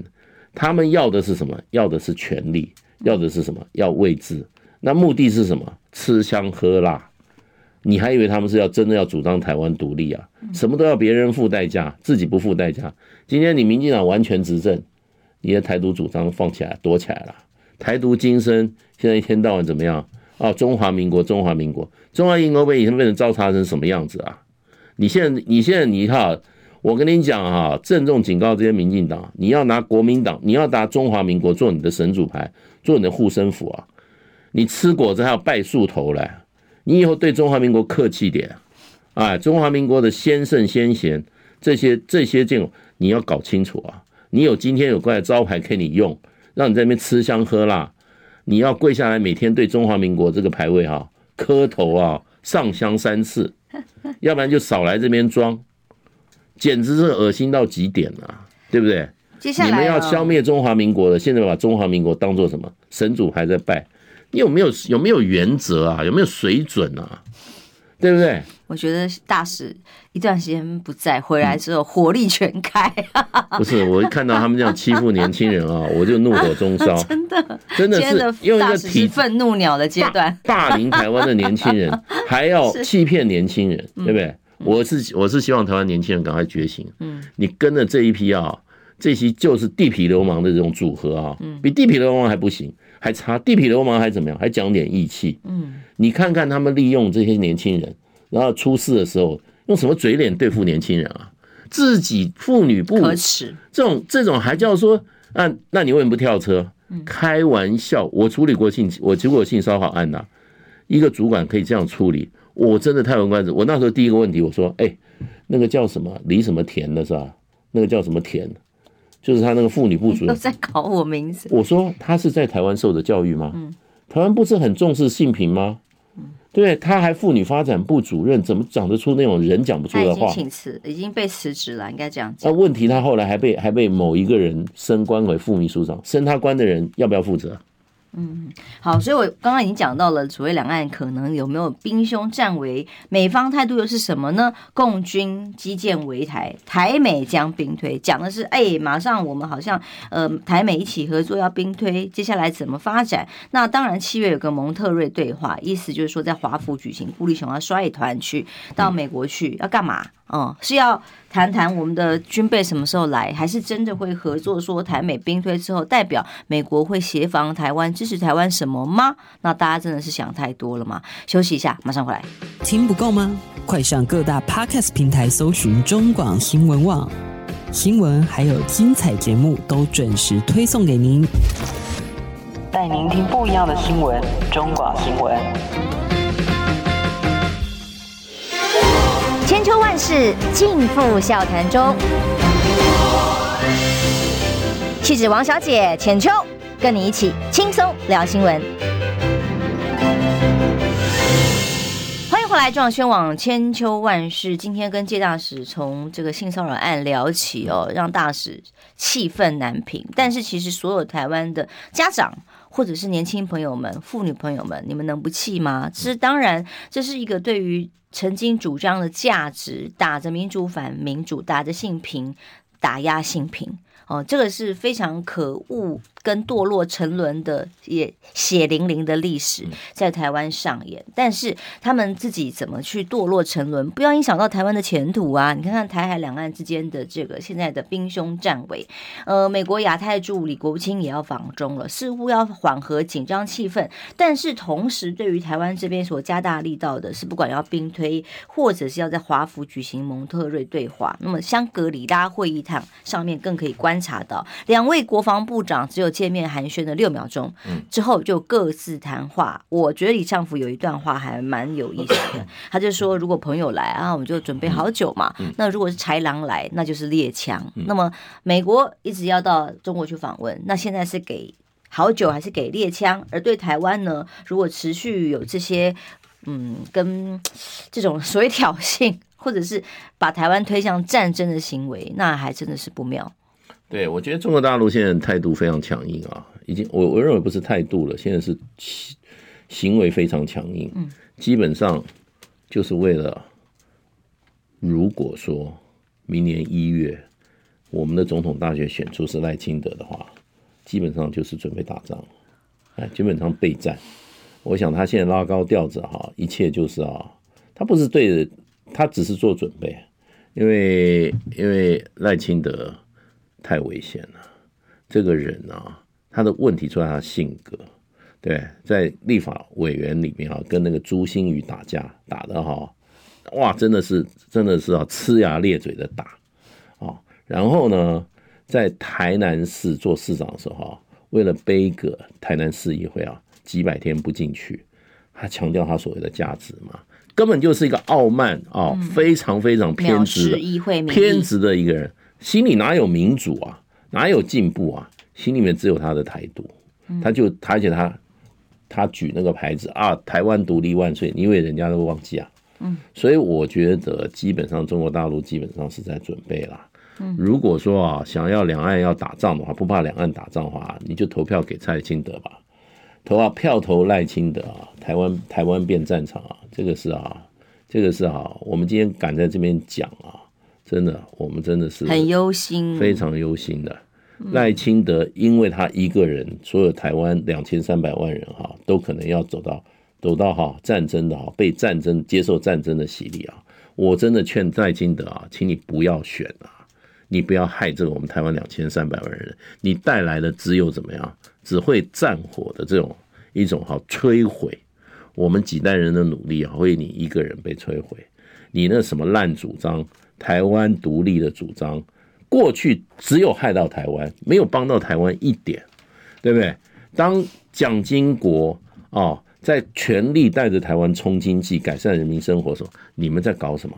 Speaker 2: 他们要的是什么？要的是权力，要的是什么？要位置。那目的是什么？”吃香喝辣，你还以为他们是要真的要主张台湾独立啊？什么都要别人付代价，自己不付代价。今天你民进党完全执政，你的台独主张放起来躲起来了。台独精神现在一天到晚怎么样啊？中华民国，中华民国，中华民国被以前被人糟蹋成什么样子啊？你现在，你现在，你哈，我跟你讲啊，郑重警告这些民进党，你要拿国民党，你要拿中华民国做你的神主牌，做你的护身符啊！你吃果子还要拜树头来，你以后对中华民国客气点，啊，中华民国的先圣先贤这些这些这种你要搞清楚啊！你有今天有块招牌给你用，让你在那边吃香喝辣，你要跪下来每天对中华民国这个牌位哈磕头啊，上香三次，要不然就少来这边装，简直是恶心到极点啊，对不对？
Speaker 1: 接下来
Speaker 2: 你们要消灭中华民国的，现在把中华民国当做什么神主牌在拜？你有没有有没有原则啊？有没有水准啊？对不对？
Speaker 1: 我觉得大使一段时间不在，回来之后火力全开。
Speaker 2: 不是，我一看到他们这样欺负年轻人啊，我就怒火中烧。
Speaker 1: 真的，
Speaker 2: 真的是用一个体
Speaker 1: 愤怒鸟的阶段，
Speaker 2: 霸凌台湾的年轻人，还要欺骗年轻人，对不对？我是我是希望台湾年轻人赶快觉醒。嗯，你跟着这一批啊，这些就是地痞流氓的这种组合啊，比地痞流氓还不行。还差地痞流氓还怎么样？还讲点义气。嗯，你看看他们利用这些年轻人，然后出事的时候用什么嘴脸对付年轻人啊？自己妇女不可耻，这种这种还叫说？那那你为什么不跳车？开玩笑，我处理过性，我处理过性骚扰案呐。一个主管可以这样处理，我真的太为观止。我那时候第一个问题，我说：哎，那个叫什么李什么田的是吧？那个叫什么田？就是他那个妇女部主任都
Speaker 1: 在搞我名字。
Speaker 2: 我说他是在台湾受的教育吗？嗯，台湾不是很重视性平吗？嗯，对，他还妇女发展部主任，怎么讲得出那种人讲不出的话？
Speaker 1: 请辞，已经被辞职了，应该这样讲。
Speaker 2: 那问题他后来还被还被某一个人升官为副秘书长，升他官的人要不要负责？
Speaker 5: 嗯，好，所以我刚刚已经讲到了，所谓两岸可能有没有兵凶战危，美方态度又是什么呢？共军机舰围台，台美将兵推，讲的是，哎，马上我们好像呃台美一起合作要兵推，接下来怎么发展？那当然，七月有个蒙特瑞对话，意思就是说在华府举行，顾立雄要率团去到美国去，要干嘛？哦，是要谈谈我们的军备什么时候来，还是真的会合作？说台美兵推之后，代表美国会协防台湾、支持台湾什么吗？那大家真的是想太多了吗？休息一下，马上回来。
Speaker 6: 听不够吗？快上各大 Podcast 平台搜寻中广新闻网新闻，还有精彩节目都准时推送给您，带您听不一样的新闻。中广新闻。
Speaker 1: 千秋万世尽付笑谈中。气质王小姐浅秋，跟你一起轻松聊新闻。欢迎回来，中广新闻网千秋万世。今天跟介大使从这个性骚扰案聊起哦，让大使气愤难平。但是其实所有台湾的家长或者是年轻朋友们、妇女朋友们，你们能不气吗？其实当然，这是一个对于。曾经主张的价值，打着民主反民主，打着性平打压性平，哦，这个是非常可恶。跟堕落沉沦的也血淋淋的历史在台湾上演，但是他们自己怎么去堕落沉沦，不要影响到台湾的前途啊！你看看台海两岸之间的这个现在的兵凶战危，呃，美国亚太助理国务卿也要访中了，似乎要缓和紧张气氛，但是同时对于台湾这边所加大力道的是，不管要兵推，或者是要在华府举行蒙特瑞对话，那么香格里拉会议堂上面更可以观察到，两位国防部长只有。见面寒暄了六秒钟，之后就各自谈话。我觉得李丈夫有一段话还蛮有意思的，他就说：如果朋友来啊，我们就准备好酒嘛。那如果是豺狼来，那就是猎枪。那么美国一直要到中国去访问，那现在是给好酒还是给猎枪？而对台湾呢，如果持续有这些嗯，跟这种 所谓挑衅，或者是把台湾推向战争的行为，那还真的是不妙。
Speaker 2: 对，我觉得中国大陆现在态度非常强硬啊，已经我我认为不是态度了，现在是行为非常强硬，嗯基本上就是为了，如果说明年一月我们的总统大选选出是赖清德的话，基本上就是准备打仗，哎，基本上备战。我想他现在拉高调子哈，一切就是啊，他不是对着，他只是做准备，因为因为赖清德。太危险了，这个人啊，他的问题出在他性格。对，在立法委员里面啊，跟那个朱新宇打架，打的哈，哇，真的是真的是啊，呲牙咧嘴的打啊。然后呢，在台南市做市长的时候，为了背个台南市议会啊，几百天不进去，他强调他所谓的价值嘛，根本就是一个傲慢啊，非常非常偏执的偏执的一个人。心里哪有民主啊？哪有进步啊？心里面只有他的台独，他就他而且他他举那个牌子啊，台湾独立万岁！你以为人家都忘记啊？嗯，所以我觉得基本上中国大陆基本上是在准备了。嗯，如果说啊，想要两岸要打仗的话，不怕两岸打仗的话，你就投票给蔡清德吧，投啊票投赖清德啊，台湾台湾变战场啊，这个是啊，这个是啊，我们今天敢在这边讲啊。真的，我们真的是很忧心，非常忧心的。赖清德，因为他一个人，所有台湾两千三百万人哈，都可能要走到走到哈战争的哈，被战争接受战争的洗礼啊！我真的劝赖清德啊，请你不要选啊，你不要害这个我们台湾两千三百万人，你带来的只有怎么样，只会战火的这种一种哈摧毁我们几代人的努力啊，会你一个人被摧毁，你那什么烂主张。台湾独立的主张，过去只有害到台湾，没有帮到台湾一点，对不对？当蒋经国啊在全力带着台湾冲经济、改善人民生活的时候，你们在搞什么？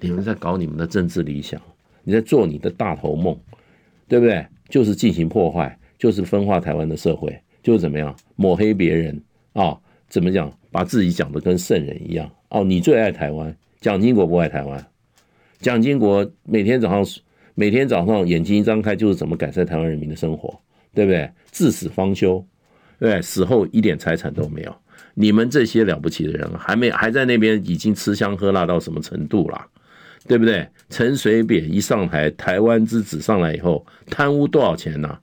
Speaker 2: 你们在搞你们的政治理想，你在做你的大头梦，对不对？就是进行破坏，就是分化台湾的社会，就是怎么样抹黑别人啊？怎么讲？把自己讲的跟圣人一样哦？你最爱台湾，蒋经国不爱台湾。蒋经国每天早上，每天早上眼睛一张开就是怎么改善台湾人民的生活，对不对？至死方休，对，死后一点财产都没有。你们这些了不起的人，还没还在那边已经吃香喝辣到什么程度了，对不对？陈水扁一上台，台湾之子上来以后，贪污多少钱呢、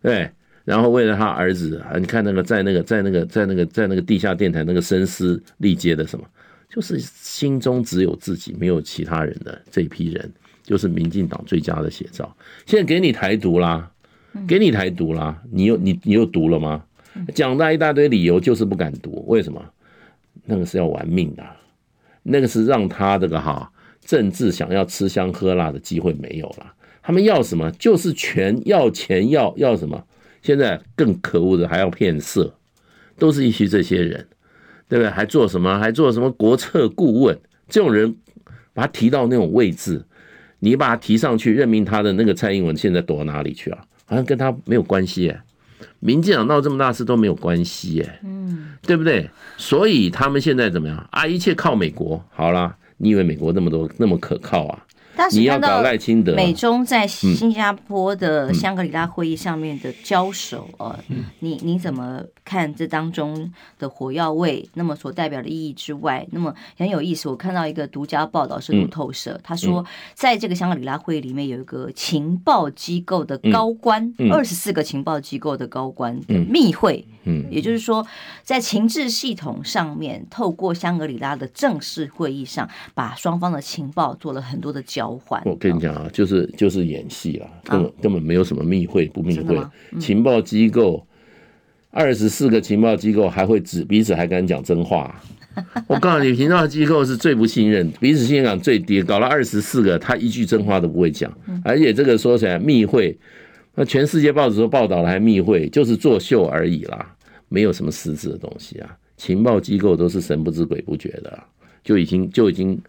Speaker 2: 对，然后为了他儿子啊，你看那个在那个在那个在那个在那个地下电台那个声嘶力竭的什么，就是心中只有自己，没有其他人的这一批人，就是民进党最佳的写照。现在给你台独啦，给你台独啦，你又你你又读了吗？讲那一大堆理由，就是不敢读。为什么？那个是要玩命的，那个是让他这个哈政治想要吃香喝辣的机会没有了。他们要什么？就是权，要钱，要要什么？现在更可恶的还要骗色，都是一些这些人，对不对？还做什么？还做什么国策顾问？这种人把他提到那种位置，你把他提上去任命他的那个蔡英文，现在躲到哪里去啊？好像跟他没有关系哎。民进党闹这么大事都没有关系，耶，嗯，对不对？所以他们现在怎么样啊？一切靠美国，好啦，你以为美国那么多那么可靠啊？你要搞赖清德，
Speaker 1: 美中在新加坡的香格里拉会议上面的交手，呃，你你怎么看这当中的火药味？那么所代表的意义之外，那么很有意思。我看到一个独家报道是路透社，他说，在这个香格里拉会议里面有一个情报机构的高官，二十四个情报机构的高官的密会，嗯，也就是说，在情治系统上面，透过香格里拉的正式会议上，把双方的情报做了很多的交。
Speaker 2: 我跟你讲啊，就是就是演戏了，根本根本没有什么密会不密会。情报机构二十四个情报机构还会指彼此还敢讲真话？我告诉你，情报机构是最不信任，彼此信任感最低，搞了二十四个，他一句真话都不会讲。而且这个说起来密会，那全世界报纸都报道了，还密会，就是作秀而已啦，没有什么实质的东西啊。情报机构都是神不知鬼不觉的，就已经就已经。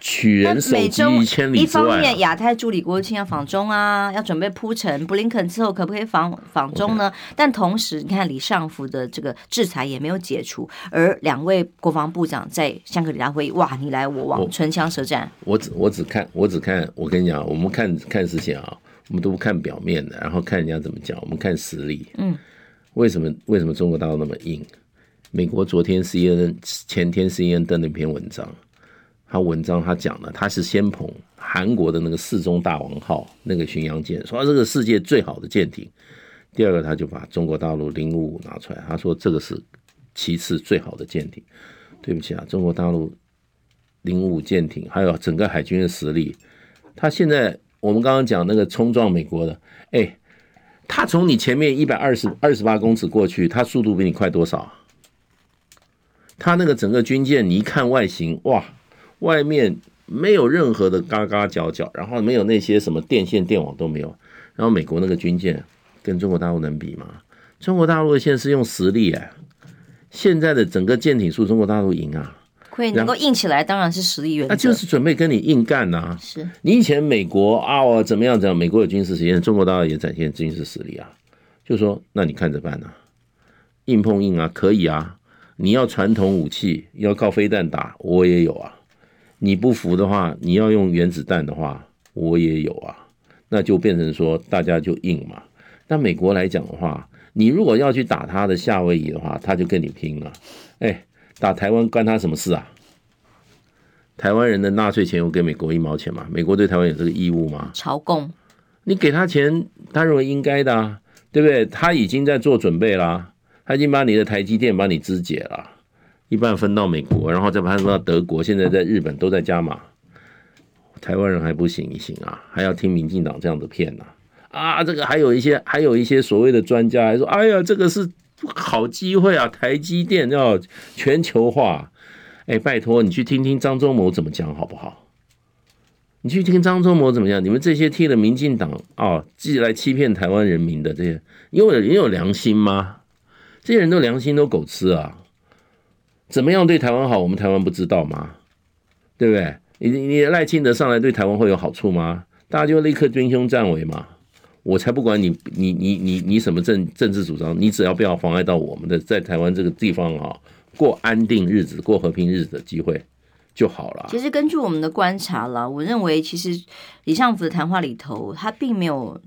Speaker 2: 取人首级于千里之外。一方面，
Speaker 1: 亚太助理国务卿要访中啊，要准备铺陈。布林肯之后可不可以访访中呢.但同时，你看李尚福的这个制裁也没有解除，而两位国防部长在香格里拉会议，哇，你来我往，唇枪舌战。
Speaker 2: 我只我只看我只看，我跟你讲，我们看看事情啊，我们都不看表面的，然后看人家怎么讲，我们看实力。嗯，为什么为什么中国大陆那么硬？美国昨天 CNN 前天 CNN 登了一篇文章。他文章他讲了，他是先捧韩国的那个世宗大王号那个巡洋舰，说这个世界最好的舰艇。第二个，他就把中国大陆零五五拿出来，他说这个是其次最好的舰艇。对不起啊，中国大陆零五五舰艇还有整个海军的实力，他现在我们刚刚讲那个冲撞美国的，哎，他从你前面一百二十二十八公尺过去，他速度比你快多少？他那个整个军舰，你一看外形，哇！外面没有任何的嘎嘎角角，然后没有那些什么电线电网都没有，然后美国那个军舰跟中国大陆能比吗？中国大陆现在是用实力哎，现在的整个舰艇数中国大陆赢啊，
Speaker 1: 可以能够硬起来，当然是实力原则，
Speaker 2: 那就是准备跟你硬干呐。是。你以前美国啊，我怎么样怎样，美国有军事实验，中国大陆也展现军事实力啊，就说那你看着办呐，硬碰硬啊，可以啊，你要传统武器，要靠飞弹打，我也有啊。你不服的话，你要用原子弹的话，我也有啊，那就变成说大家就硬嘛。那美国来讲的话，你如果要去打他的夏威夷的话，他就跟你拼了。哎，打台湾关他什么事啊？台湾人的纳税钱有给美国一毛钱吗？美国对台湾有这个义务吗？
Speaker 1: 朝贡，
Speaker 2: 你给他钱，他认为应该的啊，对不对？他已经在做准备啦，他已经把你的台积电帮你肢解了。一半分到美国，然后再把它分到德国，现在在日本都在加码。台湾人还不行一行啊，还要听民进党这样的骗呢？啊，这个还有一些，还有一些所谓的专家还说，哎呀，这个是好机会啊，台积电要全球化。哎，拜托你去听听张忠谋怎么讲好不好？你去听张忠谋怎么讲？你们这些替了民进党啊，自己来欺骗台湾人民的这些，因为人有良心吗？这些人都良心都狗吃啊！怎么样对台湾好？我们台湾不知道吗？对不对？你你赖清德上来对台湾会有好处吗？大家就立刻军兄战尾嘛！我才不管你你你你你什么政政治主张，你只要不要妨碍到我们的在台湾这个地方啊过安定日子、过和平日子的机会就好了。
Speaker 1: 其实根据我们的观察了，我认为其实李尚福的谈话里头，他并没有。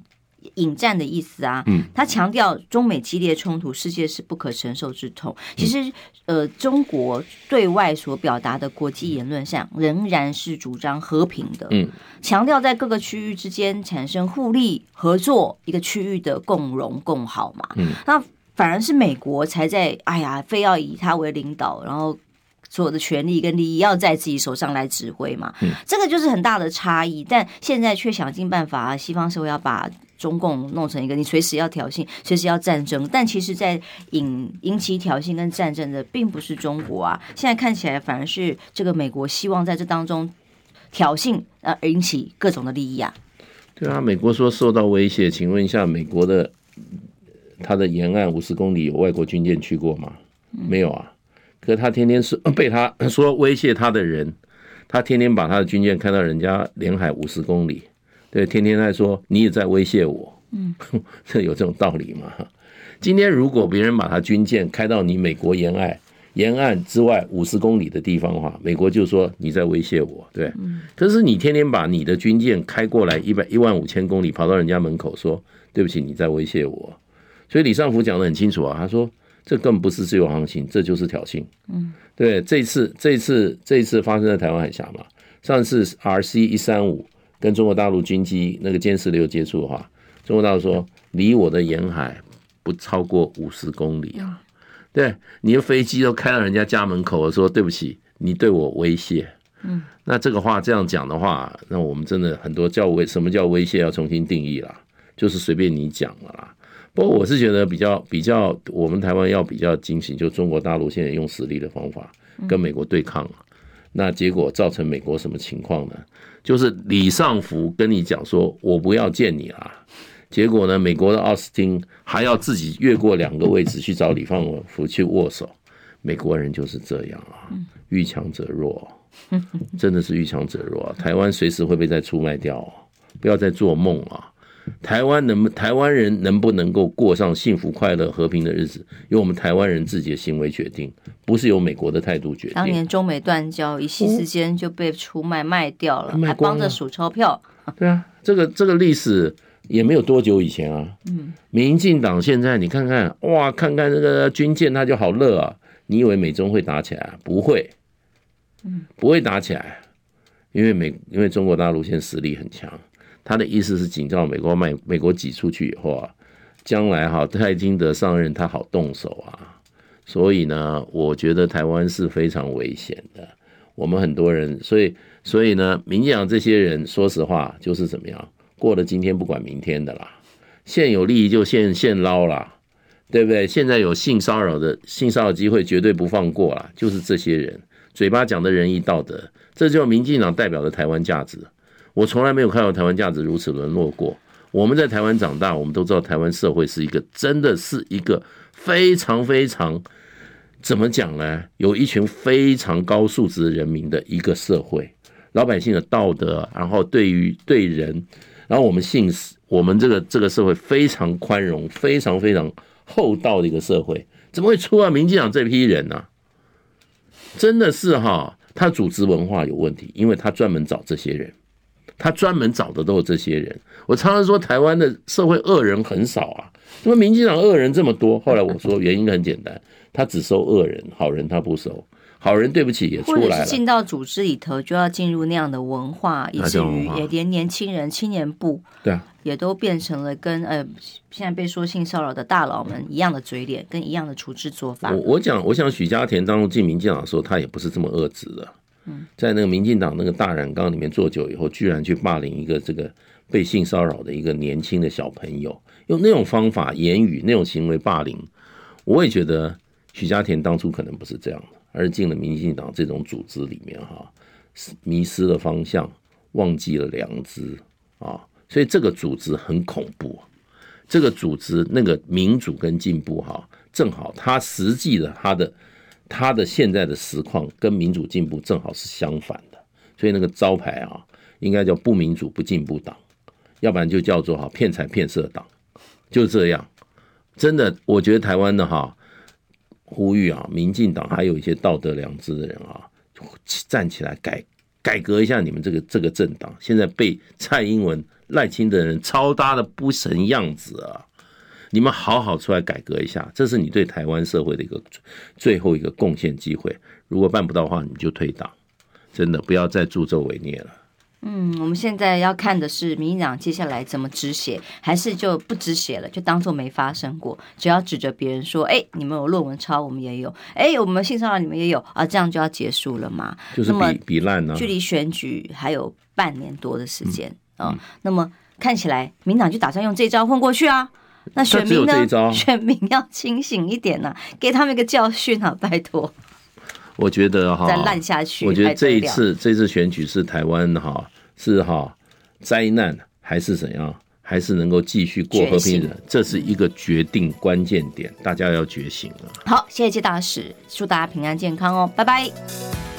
Speaker 1: 引战的意思啊。
Speaker 2: 嗯，
Speaker 1: 他强调中美激烈冲突，世界是不可承受之痛。其实，呃，中国对外所表达的国际言论上，仍然是主张和平的。
Speaker 2: 嗯，
Speaker 1: 强调在各个区域之间产生互利合作，一个区域的共荣共好嘛。
Speaker 2: 嗯，
Speaker 1: 那反而是美国才在，哎呀，非要以他为领导，然后。所有的权利跟利益要在自己手上来指挥嘛，嗯，这个就是很大的差异。但现在却想尽办法，西方社会要把中共弄成一个你随时要挑衅、随时要战争。但其实，在引引起挑衅跟战争的，并不是中国啊。现在看起来，反而是这个美国希望在这当中挑衅，呃，引起各种的利益啊。
Speaker 2: 对啊，美国说受到威胁，请问一下，美国的它的沿岸五十公里有外国军舰去过吗？没有啊。可是他天天是 被他 说威胁他的人，他天天把他的军舰开到人家领海五十公里，对，天天在说你也在威胁我，嗯，这有这种道理吗？今天如果别人把他军舰开到你美国沿岸沿岸之外五十公里的地方的话，美国就说你在威胁我，对，可是你天天把你的军舰开过来一百一万五千公里，跑到人家门口说对不起，你在威胁我，所以李尚福讲得很清楚啊，他说。这根本不是自由航行，这就是挑衅。嗯，对，这次这次这次发生在台湾海峡嘛，上次 RC 一三五跟中国大陆军机那个歼十六接触的话，中国大陆说离我的沿海不超过五十公里啊。对，你的飞机都开到人家家门口了，说对不起，你对我威胁。嗯，那这个话这样讲的话，那我们真的很多叫威，什么叫威胁要重新定义啦，就是随便你讲了啦。不过我是觉得比较比较，我们台湾要比较警醒，就中国大陆现在用实力的方法跟美国对抗，那结果造成美国什么情况呢？就是李尚福跟你讲说，我不要见你啦，结果呢，美国的奥斯汀还要自己越过两个位置去找李尚福去握手，美国人就是这样啊，遇强则弱，真的是遇强则弱，台湾随时会被再出卖掉，不要再做梦啊！台湾能不台湾人能不能够过上幸福、快乐、和平的日子，由我们台湾人自己的行为决定，不是由美国的态度决定。
Speaker 1: 当年中美断交，一夕之间就被出卖卖掉了，还帮着数钞票。
Speaker 2: 对啊，这个这个历史也没有多久以前啊。嗯，民进党现在你看看，哇，看看这个军舰，他就好乐啊。你以为美中会打起来啊？不会，嗯，不会打起来，因为美因为中国大陆现在实力很强。他的意思是警告美国，美美国挤出去以后啊，将来哈赖清德上任他好动手啊，所以呢，我觉得台湾是非常危险的。我们很多人，所以所以呢，民进党这些人，说实话就是怎么样，过了今天不管明天的啦，现有利益就现现捞啦，对不对？现在有性骚扰的性骚扰机会，绝对不放过啦，就是这些人嘴巴讲的仁义道德，这就是民进党代表的台湾价值。我从来没有看到台湾价值如此沦落过。我们在台湾长大，我们都知道台湾社会是一个真的是一个非常非常怎么讲呢？有一群非常高素质人民的一个社会，老百姓的道德，然后对于对人，然后我们信我们这个这个社会非常宽容、非常非常厚道的一个社会，怎么会出啊民进党这批人呢？真的是哈，他组织文化有问题，因为他专门找这些人。他专门找的都是这些人。我常常说，台湾的社会恶人很少啊，怎么民进党恶人这么多？后来我说原因很简单，他只收恶人，好人他不收。好人对不起也出来了。或者是
Speaker 1: 进到组织里头，就要进入那样的文化，以至于也连年轻人青年部，
Speaker 2: 对啊，
Speaker 1: 也都变成了跟呃现在被说性骚扰的大佬们一样的嘴脸，跟一样的处置做法。
Speaker 2: 我我讲，我想许家田当初进民进党的时候，他也不是这么恶质的。在那个民进党那个大染缸里面做久以后，居然去霸凌一个这个被性骚扰的一个年轻的小朋友，用那种方法、言语、那种行为霸凌，我也觉得许家田当初可能不是这样的，而进了民进党这种组织里面哈，迷失了方向，忘记了良知啊，所以这个组织很恐怖。这个组织那个民主跟进步哈，正好他实际的他的。他的现在的实况跟民主进步正好是相反的，所以那个招牌啊，应该叫不民主不进步党，要不然就叫做哈骗财骗色党，就这样。真的，我觉得台湾的哈呼吁啊，民进党还有一些道德良知的人啊，站起来改改革一下你们这个这个政党，现在被蔡英文、赖清德人操搭的不成样子啊！你们好好出来改革一下，这是你对台湾社会的一个最后一个贡献机会。如果办不到的话，你就退党，真的不要再助纣为虐了。
Speaker 1: 嗯，我们现在要看的是民进党接下来怎么止血，还是就不止血了，就当做没发生过。只要指着别人说：“哎，你们有论文抄，我们也有；哎，我们性骚扰你们也有啊，这样就要结束了嘛？”
Speaker 2: 就是比比烂呢。
Speaker 1: 距离选举还有半年多的时间啊、嗯哦，那么看起来民党就打算用这招混过去啊。那选民呢？选民要清醒一点呐、啊，给他们一个教训啊！拜托。
Speaker 2: 我觉得哈，
Speaker 1: 再烂下去。
Speaker 2: 我觉得这一次这次选举是台湾哈是哈灾难还是怎样，还是能够继续过和平的，这是一个决定关键点，大家要觉醒了。
Speaker 1: 好，谢谢介大使，祝大家平安健康哦，拜拜。